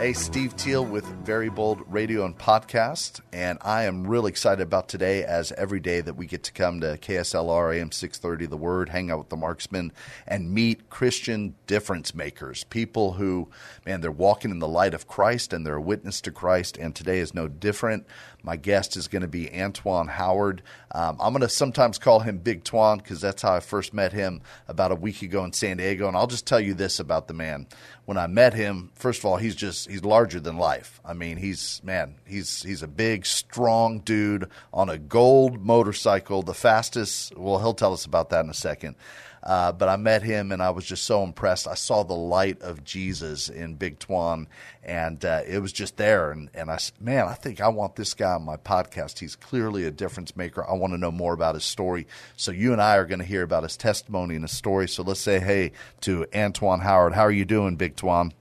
Hey, Steve Teal with Very Bold Radio and Podcast, and I am really excited about today as every day that we get to come to KSLR AM 630 The Word, hang out with the marksmen, and meet Christian difference makers, people who, man, they're walking in the light of Christ and they're a witness to Christ, and today is no different. My guest is going to be Antoine Howard. Um, I'm going to sometimes call him Big Twan because that's how I first met him about a week ago in San Diego. And I'll just tell you this about the man. When I met him, first of all, he's just he's larger than life. I mean, he's man, he's he's a big, strong dude on a gold motorcycle, the fastest. Well, he'll tell us about that in a second. Uh, but I met him and I was just so impressed. I saw the light of Jesus in Big Twan, and uh, it was just there. And, and I said, man, I think I want this guy on my podcast. He's clearly a difference maker. I want to know more about his story. So you and I are going to hear about his testimony and his story. So let's say hey to Antoine Howard. How are you doing, Big Twan?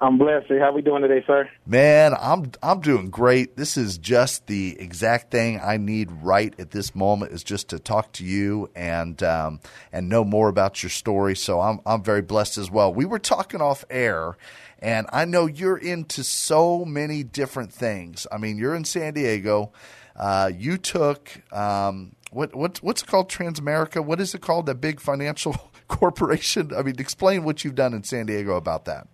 I'm blessed. How we doing today, sir? Man, I'm I'm doing great. This is just the exact thing I need right at this moment is just to talk to you and um, and know more about your story. So I'm I'm very blessed as well. We were talking off air, and I know you're into so many different things. I mean, you're in San Diego. Uh, you took um, what what what's it called Transamerica? What is it called? That big financial corporation? I mean, explain what you've done in San Diego about that.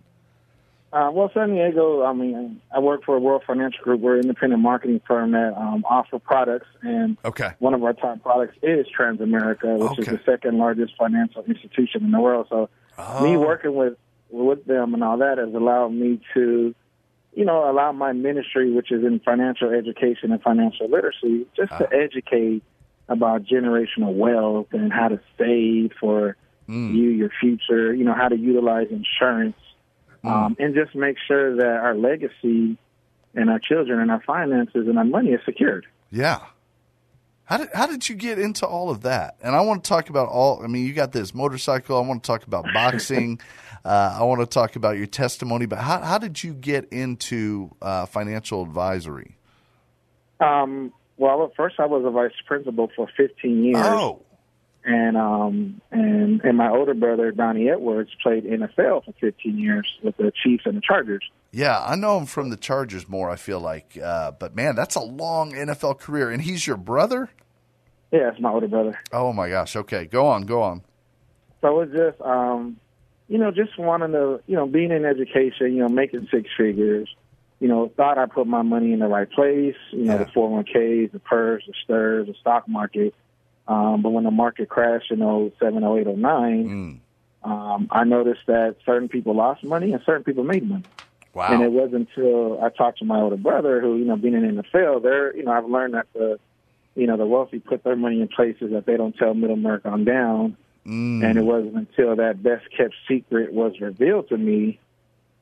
Uh, well, San Diego, I mean, I work for a World Financial Group. We're an independent marketing firm that um, offer products, and okay. one of our top products is Transamerica, which Okay. is the second largest financial institution in the world. So, me working with with them and all that has allowed me to, you know, allow my ministry, which is in financial education and financial literacy, just to educate about generational wealth and how to save for you, your future. You know, how to utilize insurance um, and just make sure that our legacy and our children and our finances and our money is secured. Yeah. How did how did you get into all of that? And I want to talk about all. I mean, you got this motorcycle. I want to talk about boxing. uh, I want to talk about your testimony. But how how did you get into uh, financial advisory? Um, well, at first I was a vice principal for 15 years. Oh, And um and and my older brother Donnie Edwards played NFL for 15 years with the Chiefs and the Chargers. yeah. I know him from the Chargers more. I feel like, uh, but man, that's a long NFL career. And he's your brother. Yeah, it's my older brother. Oh my gosh. Okay, go on, go on. So it's just, um, you know, just wanting to, you know, being in education, you know, making six figures, you know, thought I put my money in the right place, you know, Yeah. the 401ks, the PERS, the STRS, the stock market. Um, but when the market crashed in 07, 08, 09, Mm. um, I noticed that certain people lost money and certain people made money. Wow. And it wasn't until I talked to my older brother, who you know, being in the NFL, they're you know, I've learned that the you know the wealthy put their money in places that they don't tell middle America on down. Mm. And it wasn't until that best kept secret was revealed to me,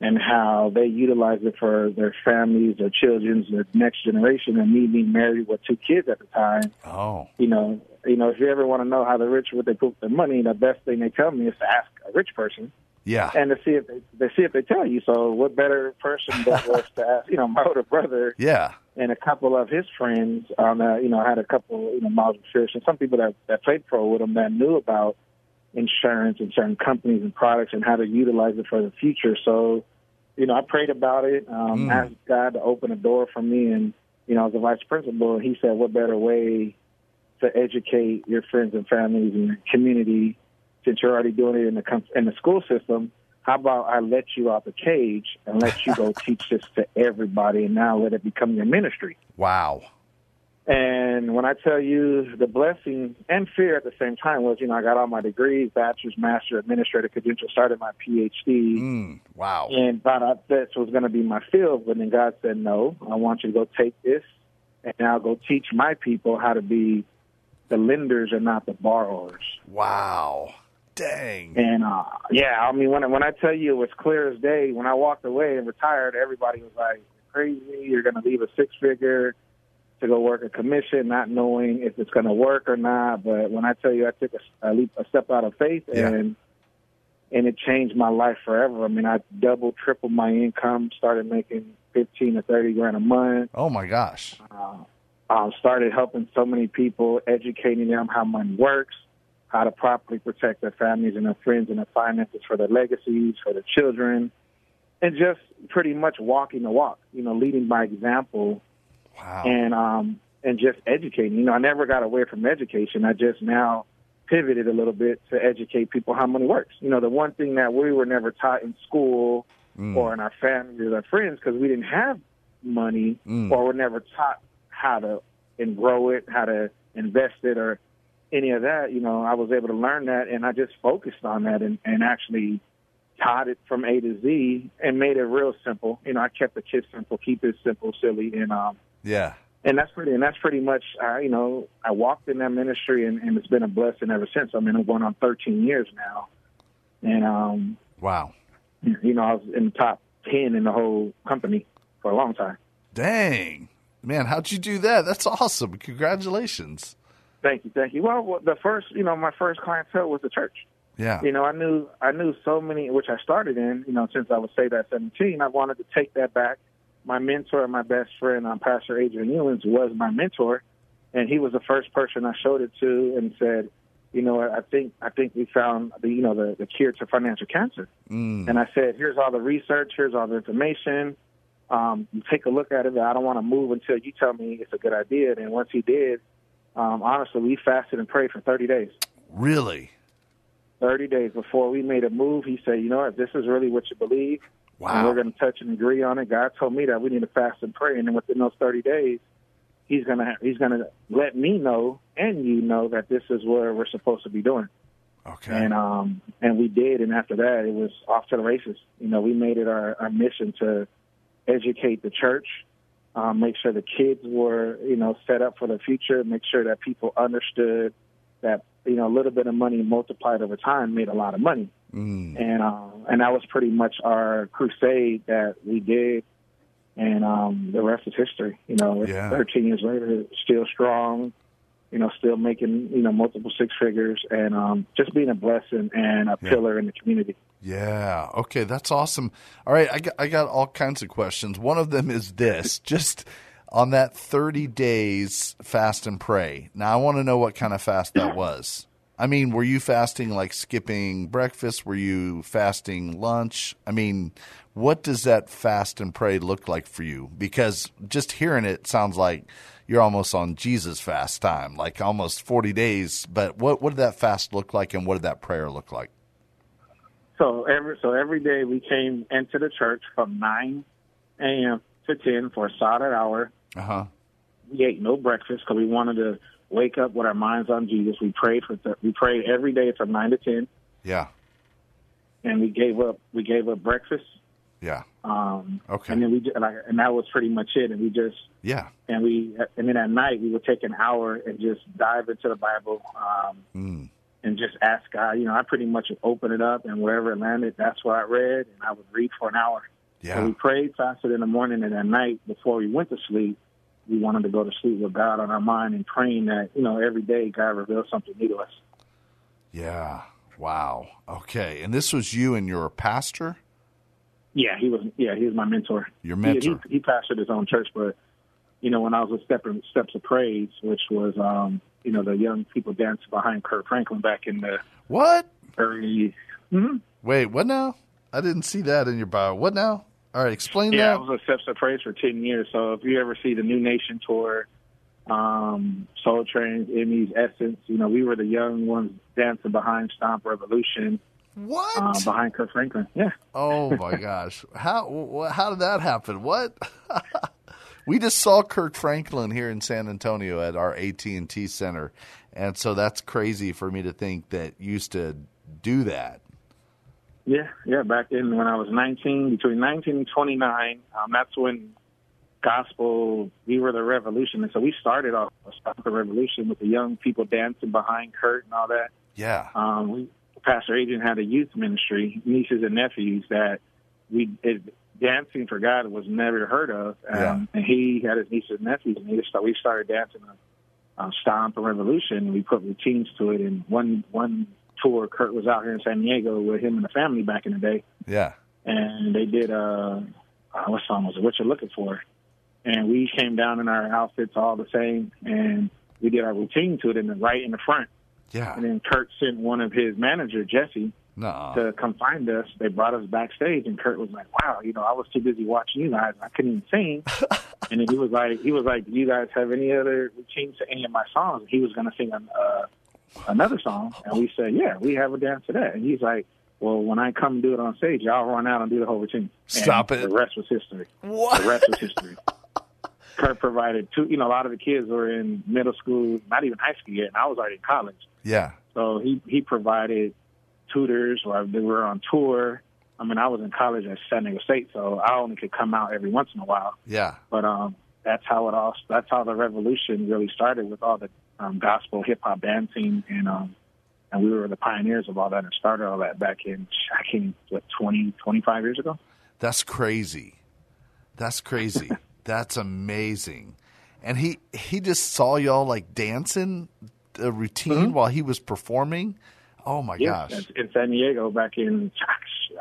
and how they utilize it for their families, their children's, their next generation, and me being married with two kids at the time. oh, You know, you know, if you ever want to know how the rich what they put their money, the best thing they tell me is to ask a rich person yeah. and to see if they, they see if they tell you. So, what better person that was to ask? You know, my older brother Yeah. and a couple of his friends. Um, uh, you know, had a couple you know miles of fish, and some people that that played pro with him that knew about insurance and certain companies and products and how to utilize it for the future. So, you know, I prayed about it, um, Mm. asked God to open a door for me, and you know, as a vice principal, he said, "What better way to educate your friends and families and your community since you're already doing it in the com- in the school system?" how about I let you out the cage and let you go teach this to everybody, and now let it become your ministry. Wow. And when I tell you the blessing and fear at the same time was, you know, I got all my degrees, bachelor's, master, administrative credential, started my PhD, Mm, wow. and thought I, this was going to be my field. But then God said, no, I want you to go take this, and now go teach my people how to be the lenders and not the borrowers. Wow. Dang. And uh, yeah, I mean, when when I tell you it was clear as day, when I walked away and retired, everybody was like, "Crazy! You're going to leave a six figure to go work a commission, not knowing if it's going to work or not." But when I tell you, I took a, a leap, a step out of faith, Yeah. and and it changed my life forever. I mean, I doubled, tripled my income, started making fifteen to thirty grand a month. Oh my gosh. um, started helping so many people, educating them how money works, how to properly protect their families and their friends and their finances for their legacies, for their children, and just pretty much walking the walk, you know, leading by example Wow. and um, and just educating. You know, I never got away from education. I just now pivoted a little bit to educate people how money works. You know, the one thing that we were never taught in school or in our families or our friends because we didn't have money or were never taught how to and grow it, how to invest it, or any of that. You know, I was able to learn that, and I just focused on that and, and actually taught it from A to Z and made it real simple. You know, I kept the kids simple, keep it simple, silly, and um, yeah. and that's pretty and that's pretty much uh, you know I walked in that ministry and, and it's been a blessing ever since. I mean I'm going on 13 years now, and um, Wow. you know I was in the top 10 in the whole company for a long time. Dang. Man, how'd you do that? That's awesome. Congratulations. Thank you, thank you. Well, the first you know my first clientele was the church. Yeah. You know I knew I knew so many which I started in. You know since I was saved at 17, I wanted to take that back. My mentor, and my best friend, um, Pastor Adrian Ewins, was my mentor, and he was the first person I showed it to and said, you know, I think I think we found the you know the, the cure to financial cancer. Mm. And I said, here's all the research, here's all the information. Um, you take a look at it. I don't want to move until you tell me it's a good idea. And once he did, um, honestly, we fasted and prayed for 30 days. Really? 30 days before we made a move, he said, you know what, this is really what you believe. And Wow. we're going to touch and agree on it. God told me that we need to fast and pray. And then within those 30 days, he's going to he's going to let me know and you know that this is where we're supposed to be doing. Okay. And um and we did and after that it was off to the races. You know, we made it our, our mission to educate the church, um, make sure the kids were, you know, set up for the future, make sure that people understood that, you know, a little bit of money multiplied over time made a lot of money. Mm. And um and that was pretty much our crusade that we did and um the rest is history. You know, Yeah. thirteen years later, still strong, you know, still making, you know, multiple six figures and um just being a blessing and a Yeah. pillar in the community. Yeah. Okay, that's awesome. All right, I got I got all kinds of questions. One of them is this: just on that thirty days fast and pray. Now, I want to know what kind of fast that was. I mean, were you fasting like skipping breakfast? Were you fasting lunch? I mean, what does that fast and pray look like for you? Because just hearing it sounds like you're almost on Jesus fast time, like almost 40 days. But what, what did that fast look like and what did that prayer look like? So every so every day we came into the church from nine a.m. to ten for a solid hour. Uh huh. We ate no breakfast because we wanted to wake up with our minds on Jesus. We prayed for th- we prayed every day from nine to ten, Yeah. and we gave up we gave up breakfast. Yeah. Um, Okay. And then we ju- like, and that was pretty much it. And we just Yeah. and we and then at night we would take an hour and just dive into the Bible um, Mm. and just ask God. You know, I pretty much would open it up and wherever it landed, that's what I read, and I would read for an hour. So Yeah. we prayed, fasted in the morning, and at night before we went to sleep, we wanted to go to sleep with God on our mind and praying that you know every day God reveals something new to us. Yeah. Wow. Okay. And this was you and your pastor? Yeah, he was. Yeah, he was my mentor. Your He- mentor. He, he, pastored his own church, but you know, when I was with Step, Steps of Praise, which was um, you know the young people dancing behind Kirk Franklin back in the What? early. Mhm. Wait, what now? I didn't see that in your bio. What now? All right, explain that. Yeah, I was a Steps of Praise for ten years. So if you ever see the Nu Nation tour, um, Soul Train, Emmys, Essence, you know, we were the young ones dancing behind Stomp Revolution. What? uh, behind Kirk Franklin. Yeah. Oh my gosh! How how did that happen? What? we just saw Kirk Franklin here in San Antonio at our AT and T Center, and so that's crazy for me to think that used to do that. Yeah, yeah. Back in when I was 19, between 19 and 29, um, that's when gospel, we were the revolution. And so we started off Stop the Revolution with the young people dancing behind Kirk and all that. Yeah. Um, we, Pastor Adrian had a youth ministry, nieces and nephews, that we it, dancing for God was never heard of. Um, Yeah. And he had his nieces and nephews, and he just, we started dancing on uh, Stomp the Revolution. We put routines to it. And one one tour, Kirk was out here in San Diego with him and the family back in the day Yeah. and they did uh, uh what song was it? What you're looking for? And we came down in our outfits all the same, and we did our routine to it in the right in the front. Yeah. And then Kirk sent one of his manager Jesse No. to come find us. They brought us backstage, and Kirk was like, "Wow, you know, I was too busy watching you guys. I couldn't even sing." and then he was like, "He was like, do you guys have any other routines to any of my songs?" And he was going to sing an, uh, another song, and we said, "Yeah, we have a dance to that." And he's like, "Well, when I come do it on stage, y'all run out and do the whole routine." Stop And it. The rest was history. What? The rest was history. Kirk provided two. You know, a lot of the kids were in middle school, not even high school yet, and I was already in college. Yeah. So he he provided tutors while they were on tour. I mean, I was in college at San Diego State, so I only could come out every once in a while. Yeah. But um, that's how it all. That's how the revolution really started with all the um, gospel, hip hop dancing, and um, and we were the pioneers of all that and started all that back in I can't what 20, 25 years ago. That's crazy. That's crazy. That's amazing. And he he just saw y'all like dancing a routine while he was performing. Oh my Mm-hmm. Yeah, gosh. in San Diego back in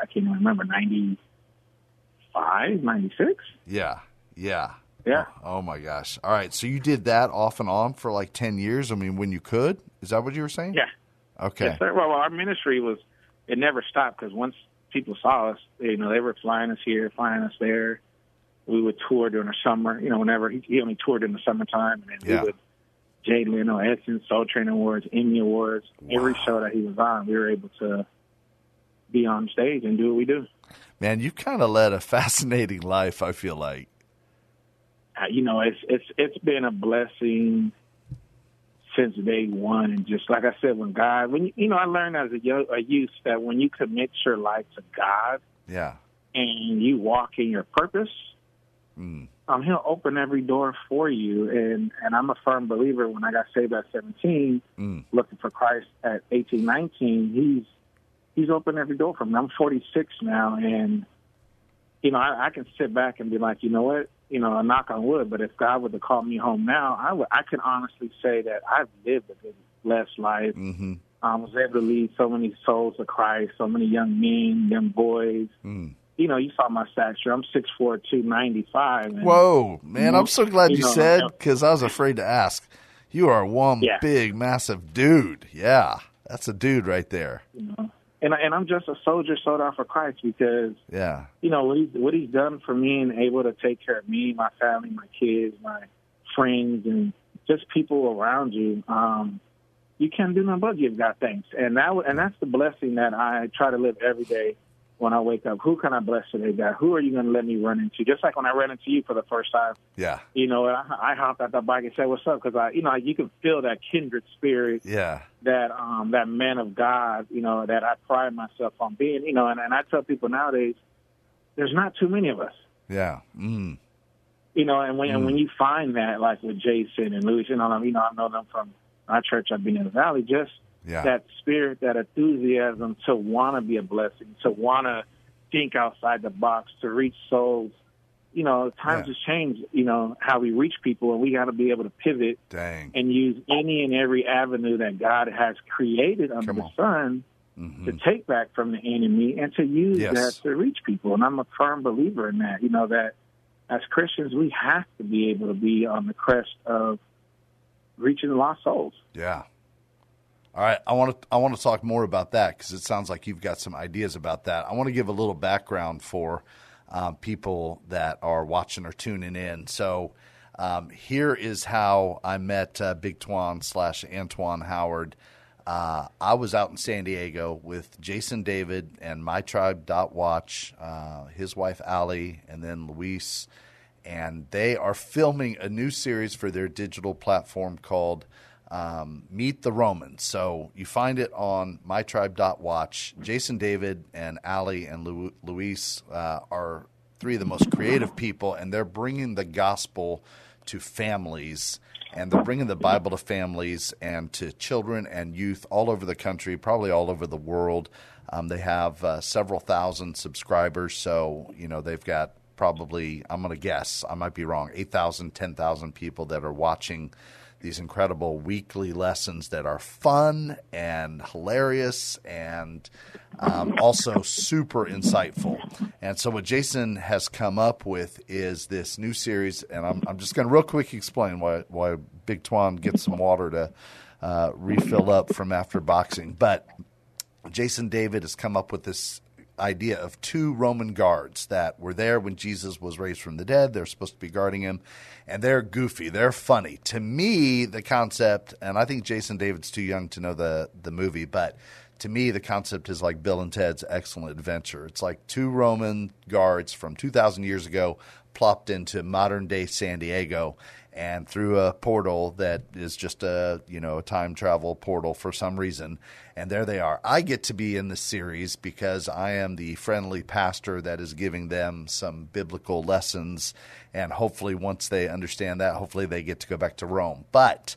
I can't even remember 95, 96? Yeah. Yeah. Yeah. Oh my gosh. All right. So you did that off and on for like 10 years. I mean, when you could? Is that what you were saying? Yeah. Okay. Yes. Well, our ministry was it never stopped because once people saw us, you know, they were flying us here, flying us there. We would tour during the summer. You know, whenever he, he only toured in the summertime, and then Yeah. we would Jay Leno, Essence, Soul Train Awards, Emmy Awards. Every show that he was on, we were able to be on stage and do what we do. Man, you kind of led a fascinating life, I feel like. You know, it's it's it's been a blessing since day one, and just like I said, when God, when you, you know, I learned as a, yo- a youth that when you commit your life to God, Yeah. and you walk in your purpose, Mm. um, he'll open every door for you. And and I'm a firm believer. When I got saved at 17, Mm. looking for Christ at 18, 19, he's he's opened every door for me. I'm 46 now, and you know I, I can sit back and be like, you know what, you know, a knock on wood. But if God were to call me home now, I would I can honestly say that I've lived a good, blessed life. Mm-hmm. I was able to lead so many souls to Christ, so many young men, young boys. Mm. You know, you saw my stature. I'm six four, two ninety five. Whoa, man! I'm so glad you, You know, said because I was afraid to ask. You are one Yeah. big, massive dude. Yeah, that's a dude right there. And I- and I'm just a soldier sold out for Christ because Yeah, you know what he's what he's done for me and able to take care of me, my family, my kids, my friends, and just people around you. Um, you can't do nothing but give God thanks, and that and that's the blessing that I try to live every day when I wake up. Who can I bless today, God? Who are you going to let me run into? Just like when I ran into you for the first time, yeah, you know, and I, I hopped out the bike and said, "What's up?" Because I, you know, you can feel that kindred spirit yeah, that um that man of God, you know, that I pride myself on being, you know, and, and I tell people nowadays, there's not too many of us, yeah. Mm. you know, and when and when you find that, like with Jason and Louis, you know, you know, I know them from my church. I've been in the valley, just Yeah. that spirit, that enthusiasm to want to be a blessing, to want to think outside the box, to reach souls. You know, times Yeah. has changed. You know how we reach people, and we got to be able to pivot Dang. and use any and every avenue that God has created under Come the sun Mhm. to take back from the enemy and to use Yes. that to reach people. And I'm a firm believer in that. You know that as Christians, we have to be able to be on the crest of reaching lost souls. Yeah. All right, I want to I want to talk more about that because it sounds like you've got some ideas about that. I want to give a little background for um, people that are watching or tuning in. So um, here is how I met uh, Big Twan slash Antoine Howard. uh, I was out in San Diego with Jason David and My Tribe Dot Watch, uh, his wife Ali, and then Luis, and they are filming a new series for their digital platform called um, Meet the Romans. So you find it on My Tribe Dot Watch. Jason David and Ali and Lu- Luis uh, are three of the most creative people, and they're bringing the gospel to families and they're bringing the Bible to families and to children and youth all over the country, probably all over the world. Um, they have uh, several thousand subscribers, so you know they've got probably I'm going to guess I might be wrong 8,000 10,000 people that are watching these incredible weekly lessons that are fun and hilarious and um, also super insightful. And so, what Jason has come up with is this new series, and I'm, I'm just going to real quick explain why, why Big Twan gets some water to uh, refill up from after boxing. But Jason David has come up with this idea of two Roman guards that were there when Jesus was raised from the dead. They're supposed to be guarding him, and they're goofy. They're funny. To me, the concept, and I think Jason David's too young to know the the movie, but to me, the concept is like Bill and Ted's Excellent Adventure. It's like two Roman guards from 2,000 years ago plopped into modern day San Diego and through a portal that is just a you know a time travel portal for some reason. And there they are. I get to be in the series because i am the friendly pastor that is giving them some biblical lessons. And hopefully once they understand that hopefully they get to go back to rome. But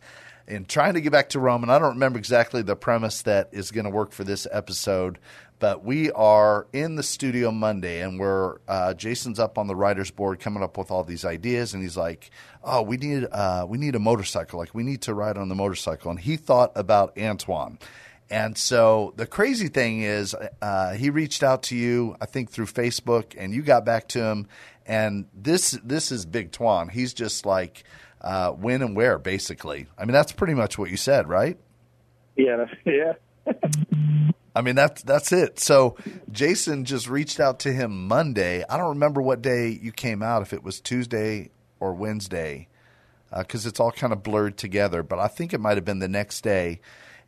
in trying to get back to Rome, and I don't remember exactly the premise that is going to work for this episode, but we are in the studio Monday, and we're uh, Jason's up on the writers' board coming up with all these ideas, and he's like, "Oh, we need uh, we need a motorcycle, like we need to ride on the motorcycle," and he thought about Antoine. And so the crazy thing is, uh, he reached out to you, I think, through Facebook, and you got back to him. And this this is Big Twan. He's just like uh, when and where, basically. I mean, that's pretty much what you said, right? Yeah, yeah. I mean, that's that's it. So Jason just reached out to him Monday. I don't remember what day you came out, if it was Tuesday or Wednesday, because uh, it's all kind of blurred together. But I think it might have been the next day.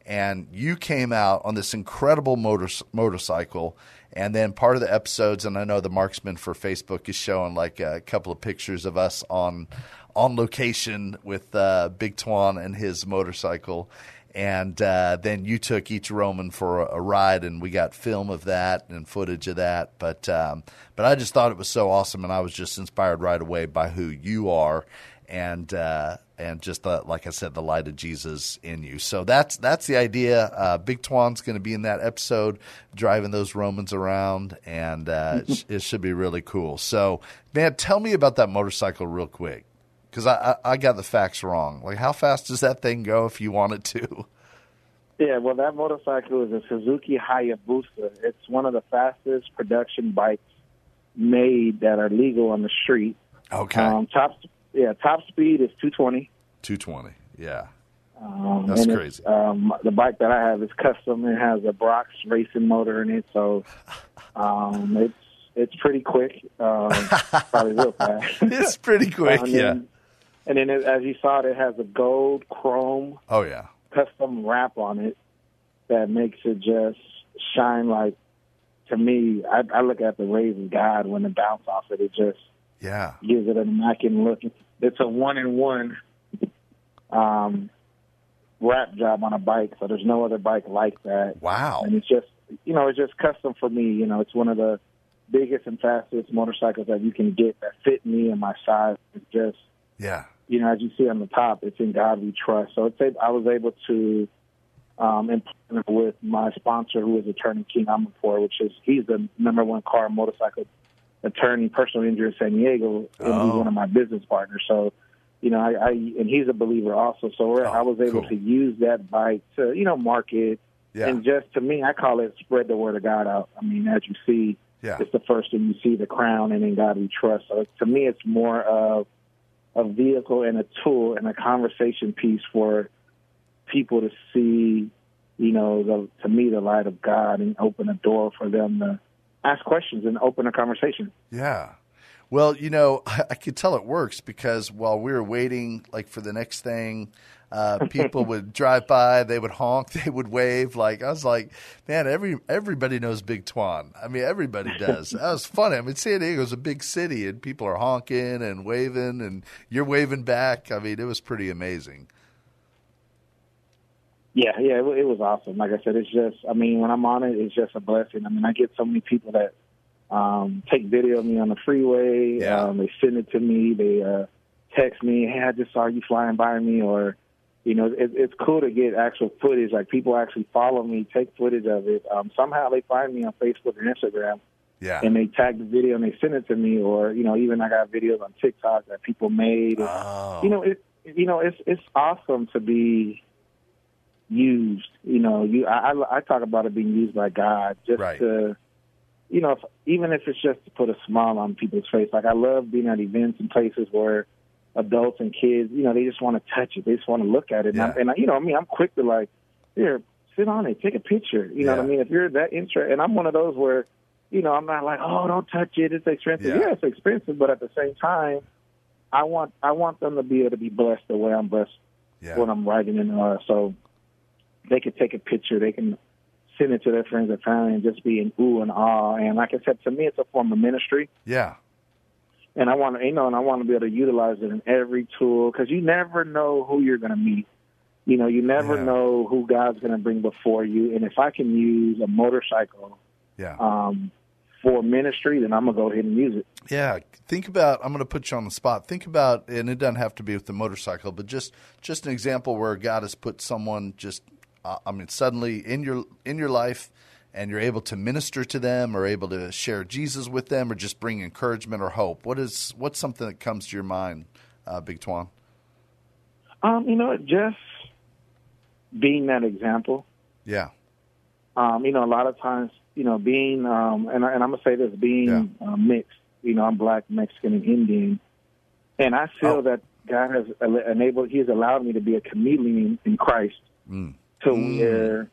And you came out on this incredible motor, motorcycle. And then part of the episodes, and I know the marksman for Facebook is showing like a couple of pictures of us on on location with uh, Big Twan and his motorcycle. And uh, then you took each Roman for a, a, ride, and we got film of that and footage of that. But um, but I just thought it was so awesome, and I was just inspired right away by who you are, and uh, and just the, like I said, the light of Jesus in you. So that's that's the idea. Uh, Big Twan's going to be in that episode, driving those Romans around, and uh, it, it, should be really cool. So, man, tell me about that motorcycle real quick because I, I, I got the facts wrong. Like, how fast does that thing go if you want it to? Yeah, well, that motorcycle is a Suzuki Hayabusa. It's one of the fastest production bikes made that are legal on the street. Okay. Um, top, yeah, top speed is 220. 220, yeah. Um, That's crazy. Um, the bike that I have is custom. It has a Brox racing motor in it, so um, it's it's pretty quick. Um, probably real fast. it's pretty quick, yeah. Then, and then, it, as you saw, it has a gold chrome. Oh yeah. Custom wrap on it that makes it just shine like. To me, I, I look at the rays of God when it bounce off it. It just yeah gives it an immaculate look. It's a one in one um, wrap job on a bike, so there's no other bike like that. Wow! And it's just you know it's just custom for me. You know, it's one of the biggest and fastest motorcycles that you can get that fit me and my size. It's just yeah you know, as you see on the top, it's in God we trust. So it's I was able to um, implement with my sponsor, who is Attorney King Aminpour, which is he's the number one car and motorcycle attorney, personal injury in San Diego, and Oh. he's one of my business partners. So, you know, I, I and he's a believer also. So we're, Oh, I was able cool. to use that bike to you know market yeah and just to me, I call it spread the word of God out. I mean, as you see, yeah it's the first thing you see, the crown, and in God we trust. So to me, it's more of a vehicle and a tool and a conversation piece for people to see, you know, the, to me, the light of God and open a door for them to ask questions and open a conversation. yeah. Well, you know, I, I could tell it works because while we were waiting, like for the next thing, uh, people would drive by, they would honk, they would wave. Like I was like, man, every everybody knows Big Twan. I mean, everybody does. that was funny. I mean, San Diego's a big city, and people are honking and waving, and you're waving back. I mean, it was pretty amazing. Yeah, yeah, it, it was awesome. Like I said, it's just, I mean, when I'm on it, it's just a blessing. I mean, I get so many people that um, take video of me on the freeway. Yeah. Um, they send it to me. They uh, text me, "Hey, I just saw you flying by me," or you know, it, it's cool to get actual footage. Like people actually follow me, take footage of it. Um, somehow they find me on Facebook or Instagram, Yeah. and they tag the video and they send it to me. Or you know, even I got videos on TikTok that people made. And, Oh. You know, it you know it's it's awesome to be used. You know, you I I, I talk about it being used by God just Right. to you know, if, even if it's just to put a smile on people's face. Like I love being at events and places where adults and kids, you know, they just want to touch it. They just want to look at it. Yeah. And, I, and I, you know, I mean, I'm quick to like, here, sit on it, take a picture. You know what I mean? If you're that interested, and I'm one of those where, you know, I'm not like, oh, don't touch it. It's expensive. Yeah. Yeah, it's expensive, but at the same time, I want I want them to be able to be blessed the way I'm blessed Yeah. when I'm writing in uh, so they can take a picture, they can send it to their friends and family and just be in ooh and ah. And like I said, to me, it's a form of ministry, Yeah. And I want to, you know, and I want to be able to utilize it in every tool because you never know who you're going to meet. You know, you never Yeah. know who God's going to bring before you. And if I can use a motorcycle Yeah. um, for ministry, then I'm gonna go ahead and use it. Yeah, think about. I'm going to put you on the spot. Think about, and it doesn't have to be with the motorcycle, but just just an example where God has put someone just, uh, I mean, suddenly in your in your life, and you're able to minister to them, or able to share Jesus with them, or just bring encouragement or hope. What is what's something that comes to your mind, uh, Big Twan? Um, you know, just being that example. Yeah, Um, you know, a lot of times, you know, being um, and, and I'm gonna say this, being uh, mixed. You know, I'm black, Mexican, and Indian, and I feel Oh. that God has enabled. He has allowed me to be a chameleon in Christ, Mm. to where,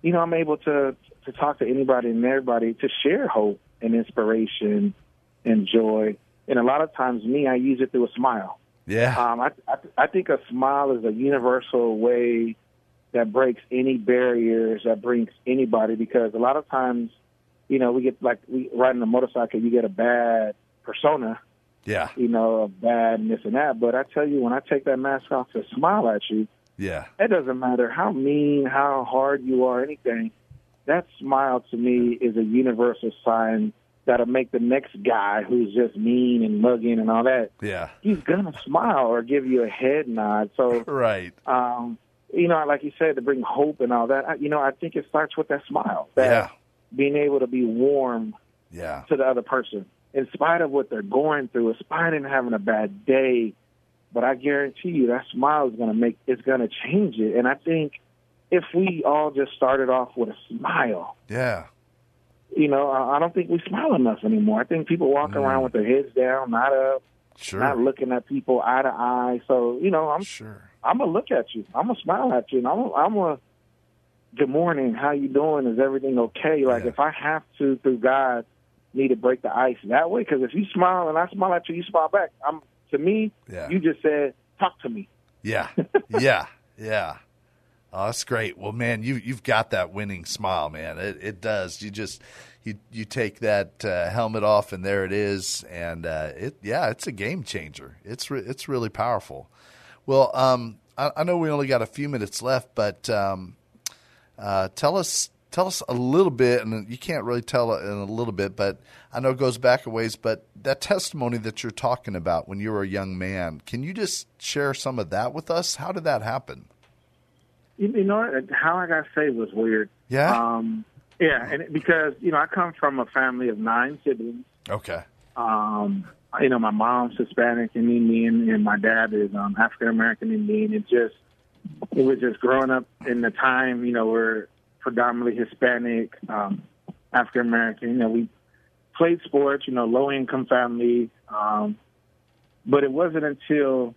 you know, I'm able to to talk to anybody and everybody to share hope and inspiration and joy. And a lot of times, me, I use it through a smile. yeah, Um, I, I I think a smile is a universal way that breaks any barriers that brings anybody because a lot of times, you know, we get like we riding a motorcycle, you get a bad persona, yeah, you know, a bad and this and that. But I tell you, when I take that mask off to smile at you, yeah, it doesn't matter how mean, how hard you are, anything. That smile to me is a universal sign that'll make the next guy who's just mean and mugging and all that yeah. he's gonna smile or give you a head nod. So, Right. um, you know, like you said, to bring hope and all that. I, you know, I think it starts with that smile, that Yeah, being able to be warm yeah, to the other person, in spite of what they're going through, in spite of having a bad day. But I guarantee you, that smile is gonna make it's gonna change it. And I think if we all just started off with a smile, yeah. you know, I, I don't think we smile enough anymore. I think people walk mm. around with their heads down, not up, Sure, not looking at people eye to eye. So, you know, I'm sure. I'm gonna look at you. I'm gonna smile at you, and I'm I'm gonna. Good morning. How you doing? Is everything okay? Like Yeah. if I have to, through God, need to break the ice that way. Because if you smile and I smile at you, you smile back. I'm to me. Yeah. You just said talk to me. Yeah, yeah, yeah. Oh, that's great. Well, man, you you've got that winning smile, man. It it does. You just you you take that uh, helmet off, and there it is, and uh, it yeah, it's a game changer. It's re- it's really powerful. Well, um, I, I know we only got a few minutes left, but um, uh, tell us tell us a little bit, and you can't really tell in a little bit, but I know it goes back a ways. But that testimony that you're talking about when you were a young man, can you just share some of that with us? How did that happen? You, you know how I got saved was weird. Yeah. Um, yeah, and it- because you know I come from a family of nine siblings. Okay. um, you know, my mom's Hispanic and Indian, and my dad is um, African American Indian. It just, it was just growing up in the time, you know, we're predominantly Hispanic, um, African American. You know, we played sports, you know, low income family. Um, but it wasn't until,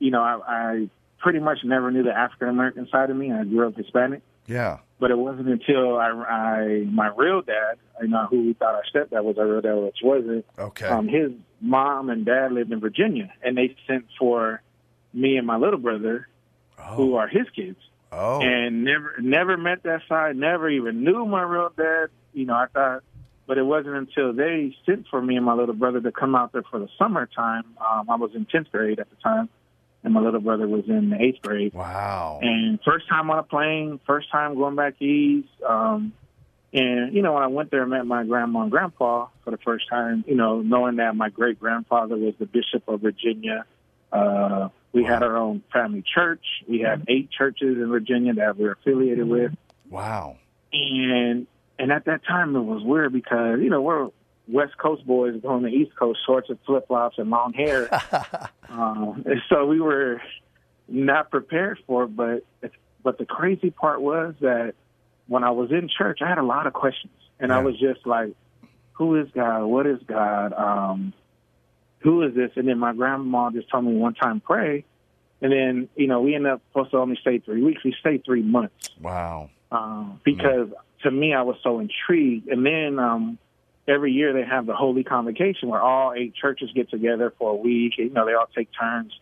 you know, I, I pretty much never knew the African American side of me. I grew up Hispanic. Yeah. But it wasn't until I, I my real dad, you know, who we thought our stepdad was our real dad, which wasn't. Okay. Um, his mom and dad lived in Virginia, and they sent for me and my little brother, who are his kids, oh. and never never met that side, never even knew my real dad. You know, I thought, but it wasn't until they sent for me and my little brother to come out there for the summertime. Um, I was in tenth grade at the time, and my little brother was in the eighth grade. wow. And first time on a plane, first time going back east. Um, and, you know, when I went there and met my grandma and grandpa for the first time, you know, knowing that my great grandfather was the Bishop of Virginia, uh, we had our own family church. We had eight churches in Virginia that we were affiliated with. wow. And, and at that time it was weird because, you know, we're West Coast boys going to the East Coast, shorts and flip flops and long hair. um, and so we were not prepared for it. But but the crazy part was that when I was in church, I had a lot of questions, and I was just like, "Who is God? What is God? Um, who is this?" And then my grandma just told me one time pray, and then you know we ended up supposed to only stay three weeks. We stayed three months Wow. um, because to me I was so intrigued. And then um, every year they have the Holy Convocation where all eight churches get together for a week. You know, they all take turns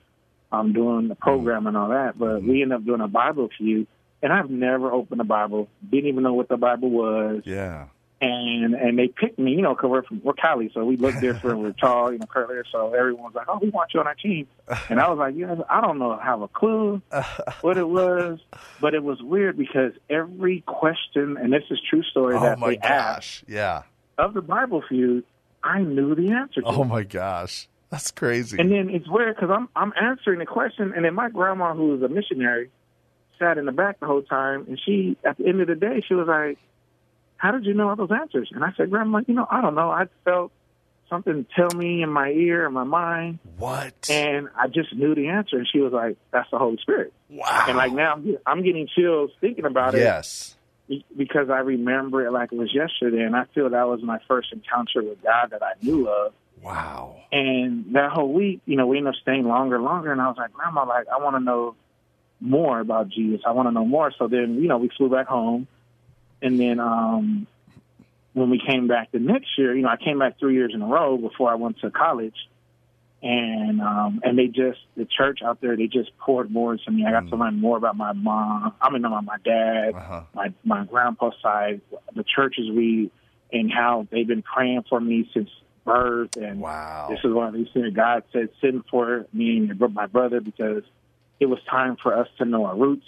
um, doing the program and all that. But we end up doing a Bible feud, and I've never opened a Bible, didn't even know what the Bible was. Yeah. And and they picked me, you know, because we're from we're Cali, so we look different. we're tall, you know, curlier. So everyone's like, "Oh, we want you on our team." And I was like, "Yeah, I don't know, have a clue what it was, but it was weird because every question, and this is true story Oh that my they asked gosh. Yeah. Of the Bible feud, I knew the answer to. Oh my gosh. That's crazy. And then it's weird because I'm I'm answering the question, and then my grandma, who was a missionary, sat in the back the whole time, and she at the end of the day, she was like, "How did you know all those answers?" And I said, "Grandma, you know, I don't know. I felt something tell me in my ear, in my mind, what? and I just knew the answer." And she was like, "That's the Holy Spirit." wow. And like now, I'm I'm getting chills thinking about it yes. Be- because I remember it like it was yesterday, and I feel that was my first encounter with God that I knew of. Wow. And that whole week, you know, we ended up staying longer and longer. And I was like, Grandma, like, I want to know more about Jesus. I want to know more. So then, you know, we flew back home. And then um, when we came back the next year, you know, I came back three years in a row before I went to college. And um, and they just the church out there they just poured more into me. I got to learn more about my mom. I mean, about my dad, Uh-huh. my my grandpa's side, the churches we and how they've been praying for me since birth. And Wow. this is one of these things God said, send for me and my brother because it was time for us to know our roots,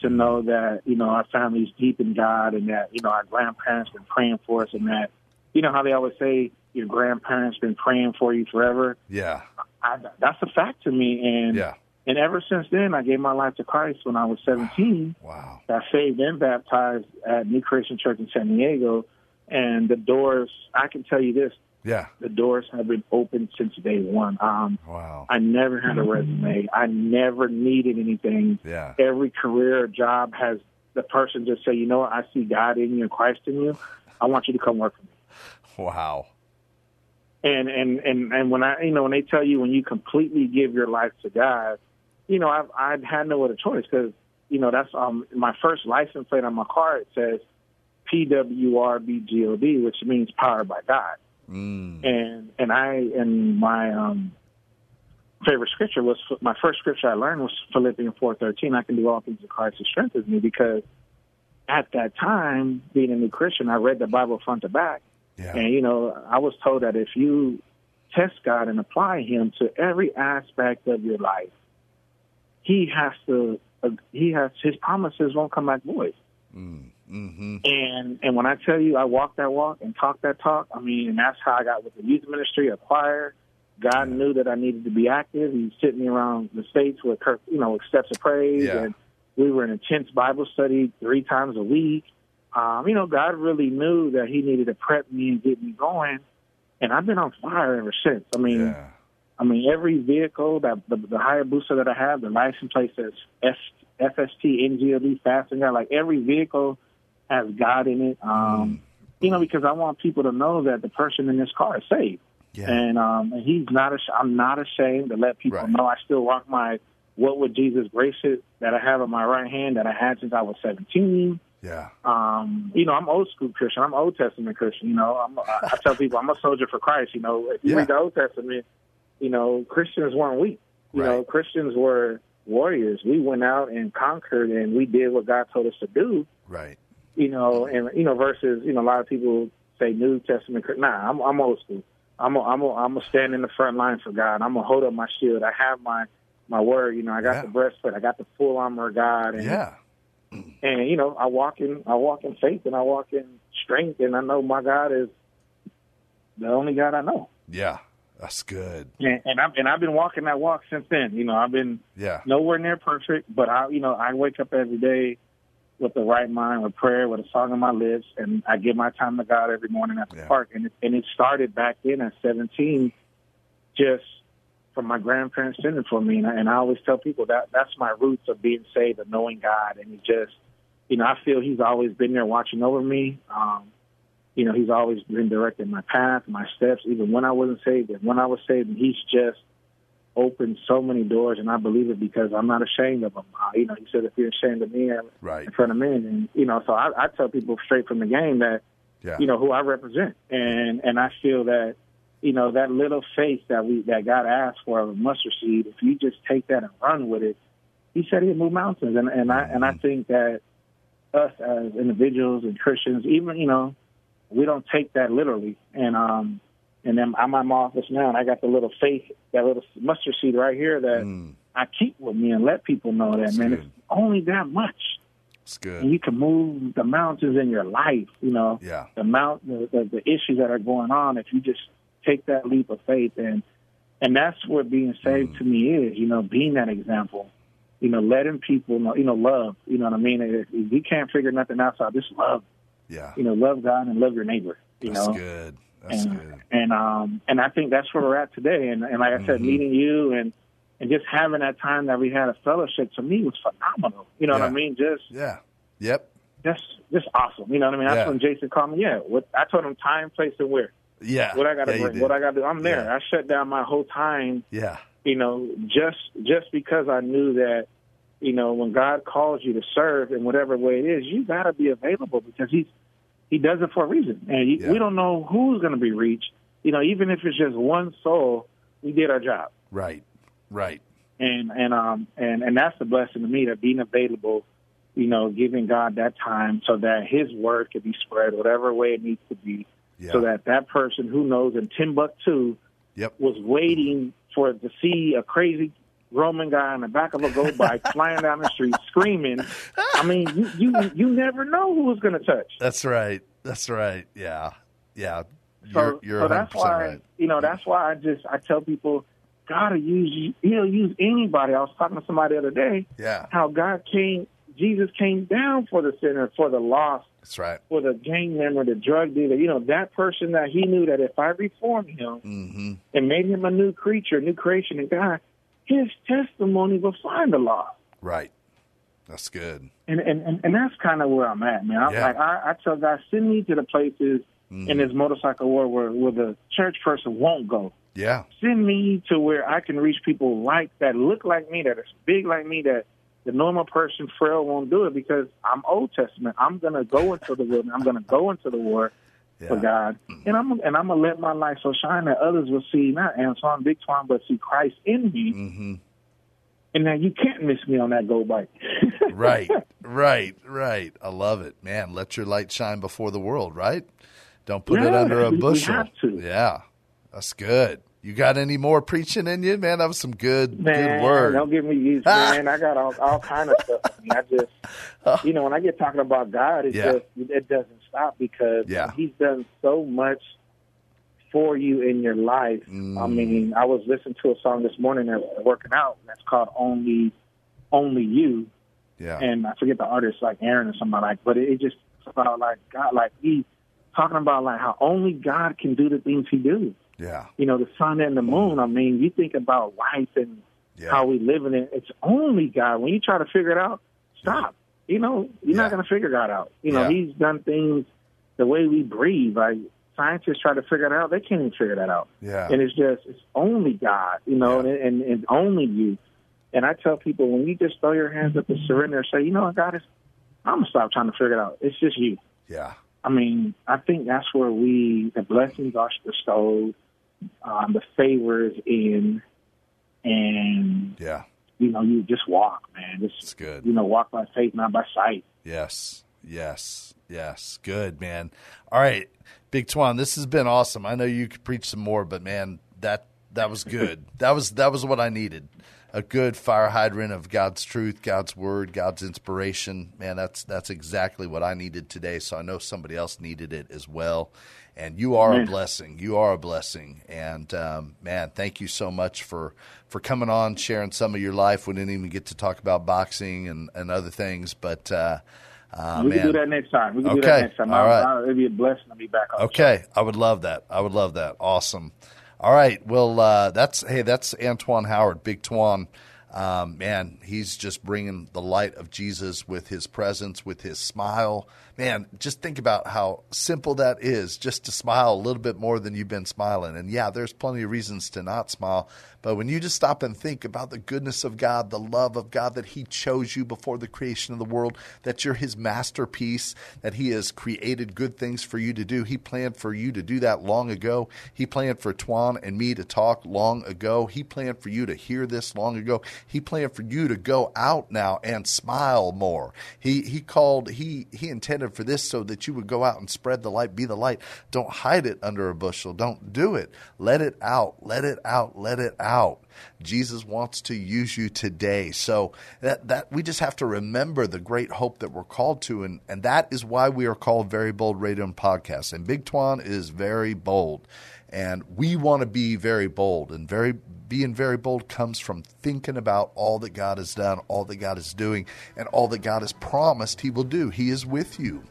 to know that, you know, our family's deep in God and that, you know, our grandparents been praying for us and that, you know how they always say your grandparents been praying for you forever. Yeah. I, that's a fact to me. And, Yeah. and ever since then, I gave my life to Christ when I was 17 Wow. I saved and baptized at New Creation Church in San Diego. And the doors, I can tell you this, Yeah. the doors have been open since day one. Um, Wow. I never had a resume. I never needed anything. Yeah. Every career or job has the person just say, you know what, I see God in you and Christ in you. I want you to come work for me. Wow. And and and and when I, you know, when they tell you when you completely give your life to God, you know, I've I had no other choice because you know that's um my first license plate on my car. It says P W R B G O D, which means powered by God. Mm. And and I and my um favorite scripture was my first scripture I learned was Philippians four thirteen. I can do all things in Christ who strengthens me because at that time, being a new Christian, I read the Bible front to back. Yeah. And you know, I was told that if you test God and apply Him to every aspect of your life, He has to. Uh, he has His promises won't come back void. Mm-hmm. And and when I tell you, I walk that walk and talk that talk. I mean, and that's how I got with the youth ministry, a choir. God knew that I needed to be active. He sent me around the states with, Kirk- you know, with steps of praise, Yeah. and we were in intense Bible study three times a week. Um, you know, God really knew that He needed to prep me and get me going, and I've been on fire ever since. I mean, Yeah. I mean, every vehicle that the, the booster that I have, the license plate says F, FST NGLD Fasten Guard. Like every vehicle has God in it. Um, You know, because I want people to know that the person in this car is saved, Yeah. and um, and he's not. Ash- I'm not ashamed to let people Right. know I still rock my what would Jesus grace it that I have in my right hand that I had since I was 17. Yeah. Um, you know, I'm old school Christian. I'm Old Testament Christian. You know, I'm, I, I tell people I'm a soldier for Christ. You know, if you Yeah. read the Old Testament, you know, Christians weren't weak. You know, Christians were warriors. We went out and conquered, and we did what God told us to do. Right. You know, and you know, versus you know, a lot of people say New Testament. Nah, I'm, I'm old school. I'm a, I'm a, I'm a stand in the front line for God. I'm gonna hold up my shield. I have my my word. You know, I got Yeah. the breastplate. I got the full armor of God. And, Yeah. And you know I walk in I walk in faith and I walk in strength and I know my God is the only God I know Yeah. That's good. and, and I've and I've been walking that walk since then you know I've been Yeah. nowhere near perfect but I you know I wake up every day with the right mind with prayer with a song on my lips and I give my time to God every morning at the Yeah. park and it, and it started back then at 17 just from my grandparents sending for me. And I, and I always tell people that that's my roots of being saved of knowing God. And he just you know I feel he's always been there watching over me. Um you know he's always been directing my path my steps. Even when I wasn't saved and when I was saved and he's just opened so many doors and I believe it because I'm not ashamed of him. Uh, you know he said if you're ashamed of me I'm Right. in front of men. And you know so I, I tell people straight from the game that Yeah. you know who I represent, and and I feel that you know that little faith that we that God asked for of a mustard seed. If you just take that and run with it, He said He'd move mountains, and and I and I think that us as individuals and Christians, even you know, we don't take that literally, and um. And then I'm in my office now, and I got the little faith, that little mustard seed right here that Mm, I keep with me and let people know that, That's man, good. it's only that much it's and good. you can move the mountains in your life. You know, Yeah. the mount, the, the, the issues that are going on. If you just take that leap of faith, and and that's what being saved Mm. to me is. You know, being that example. You know, letting people know. You know, love. You know what I mean? If, if you can't figure nothing else out, just love. Yeah. You know, love God and love your neighbor. You That's know, good. That's and, good. and um and I think that's where we're at today. And and like I said, Mhm. meeting you and and just having that time that we had a fellowship to me was phenomenal. You know what I mean? Just Yeah. Yep. just just awesome. You know what I mean? That's Yeah. when Jason called me. Yeah, what I told him time, place, and where. Yeah. What I got to yeah, bring, what I got to do. I'm there. Yeah. I shut down my whole time. Yeah. You know, just just because I knew that, you know, when God calls you to serve in whatever way it is, you got to be available because He's He does it for a reason, and you, Yeah. we don't know who's going to be reached. You know, even if it's just one soul, we did our job Right. Right. and and um and and that's the blessing to me that being available you know giving god that time so that his word can be spread whatever way it needs to be Yeah. so that that person who knows in timbuktu Yep. was waiting for to see a crazy roman guy on the back of a go bike flying down the street screaming i mean you you, you never know who it's going to touch That's right. That's right. Yeah. Yeah. So, you're you're so that's why right. you know that's why I just I tell people God will use you. He'll use anybody. I was talking to somebody the other day. Yeah. How God came, Jesus came down for the sinner, for the lost, That's right. for the gang member, the drug dealer. You know that person that he knew that if I reform him Mm-hmm. and made him a new creature, new creation in God, his testimony will find the lost. Right. That's good. And and and, and that's kind of where I'm at, man. I'm Yeah. like I, I tell God, send me to the places Mhm. in this motorcycle world where where the church person won't go. Yeah. Send me to where I can reach people like that look like me, that is big like me, that the normal person frail won't do it because I'm Old Testament. I'm gonna go into the wilderness. I'm gonna go into the war Yeah. for God, and I'm and I'm gonna let my light so shine that others will see not Antoine Big Twan, but see Christ in me. Mm-hmm. And now you can't miss me on that go bike. Right. right. Right. I love it, man. Let your light shine before the world. Right. Don't put it under a bushel. have to. Yeah. That's good. You got any more preaching in you, man? That was some good, Man, good word. don't give me these, man. I got all all kind of stuff. I, just, you know, when I get talking about God, it Yeah. just it doesn't stop because Yeah. He's done so much for you in your life. Mm. I mean, I was listening to a song this morning as working out. And that's called "Only, Only You," yeah. and I forget the artist, like Aaron or somebody like. But it, it just about like God, like he talking about like how only God can do the things He do yeah. you know, the sun and the moon. I mean, you think about life and Yeah. how we live in it. It's only God. When you try to figure it out, stop. You know, you're Yeah. not going to figure God out. You know, Yeah. He's done things the way we breathe. Like scientists try to figure it out, they can't even figure that out. Yeah. And it's just, it's only God. You know, Yeah. and, and and only you. And I tell people when you just throw your hands up and surrender and say, you know what, God is. I'm gonna stop trying to figure it out. It's just you. Yeah. I mean, I think that's where we the blessings are bestowed, um, the favors in, and Yeah. you know, you just walk, man. Just It's good. you know, walk by faith, not by sight. Yes. Yes. Yes. Good, man. All right. Big Twan, this has been awesome. I know you could preach some more, but man, that that was good. that was that was what I needed. A good fire hydrant of God's truth, God's word, God's inspiration. Man, that's that's exactly what I needed today. So I know somebody else needed it as well. And you are a blessing. You are a blessing. And um, man, thank you so much for for coming on, sharing some of your life. We didn't even get to talk about boxing and, and other things, but uh, uh, we man. can do that next time. We can do Okay. that next time. All I- right. I- it'd be a blessing to be back on. Okay, I would love that. I would love that. Awesome. All right. Well, uh, that's hey, that's Antoine Howard, Big Twan. Um, man, he's just bringing the light of Jesus with his presence, with his smile. Man, just think about how simple that is, just to smile a little bit more than you've been smiling. And yeah, there's plenty of reasons to not smile, but when you just stop and think about the goodness of God, the love of God, that He chose you before the creation of the world, that you're His masterpiece, that He has created good things for you to do. He planned for you to do that long ago. He planned for Twan and me to talk long ago. He planned for you to hear this long ago. He planned for you to go out now and smile more. He He called He He intended for this so that you would go out and spread the light, be the light. Don't hide it under a bushel. Don't do it. Let it out. Let it out. Let it out. Jesus wants to use you today. So that that we just have to remember the great hope that we're called to, and and that is why we are called Very Bold Radio and Podcast. And Big Twan is very bold, and we want to be very bold. And very being very bold comes from thinking about all that God has done, all that God is doing, and all that God has promised He will do. He is with you.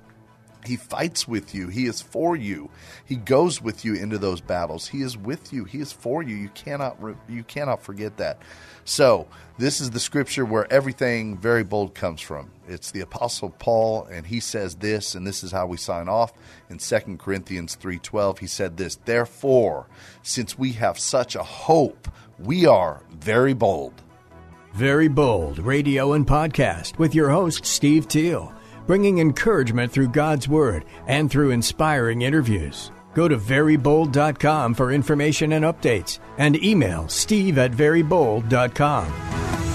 He fights with you. He is for you. He goes with you into those battles. He is with you. He is for you. You cannot you cannot forget that. So, this is the scripture where everything very bold comes from. It's the apostle Paul and he says this and this is how we sign off in 2 Corinthians 3:12. He said this, "Therefore, since we have such a hope, we are very bold." Very Bold Radio and Podcast with your host, Steve Teal, bringing encouragement through God's Word and through inspiring interviews. Go to verybold.com for information and updates and email steve at verybold.com.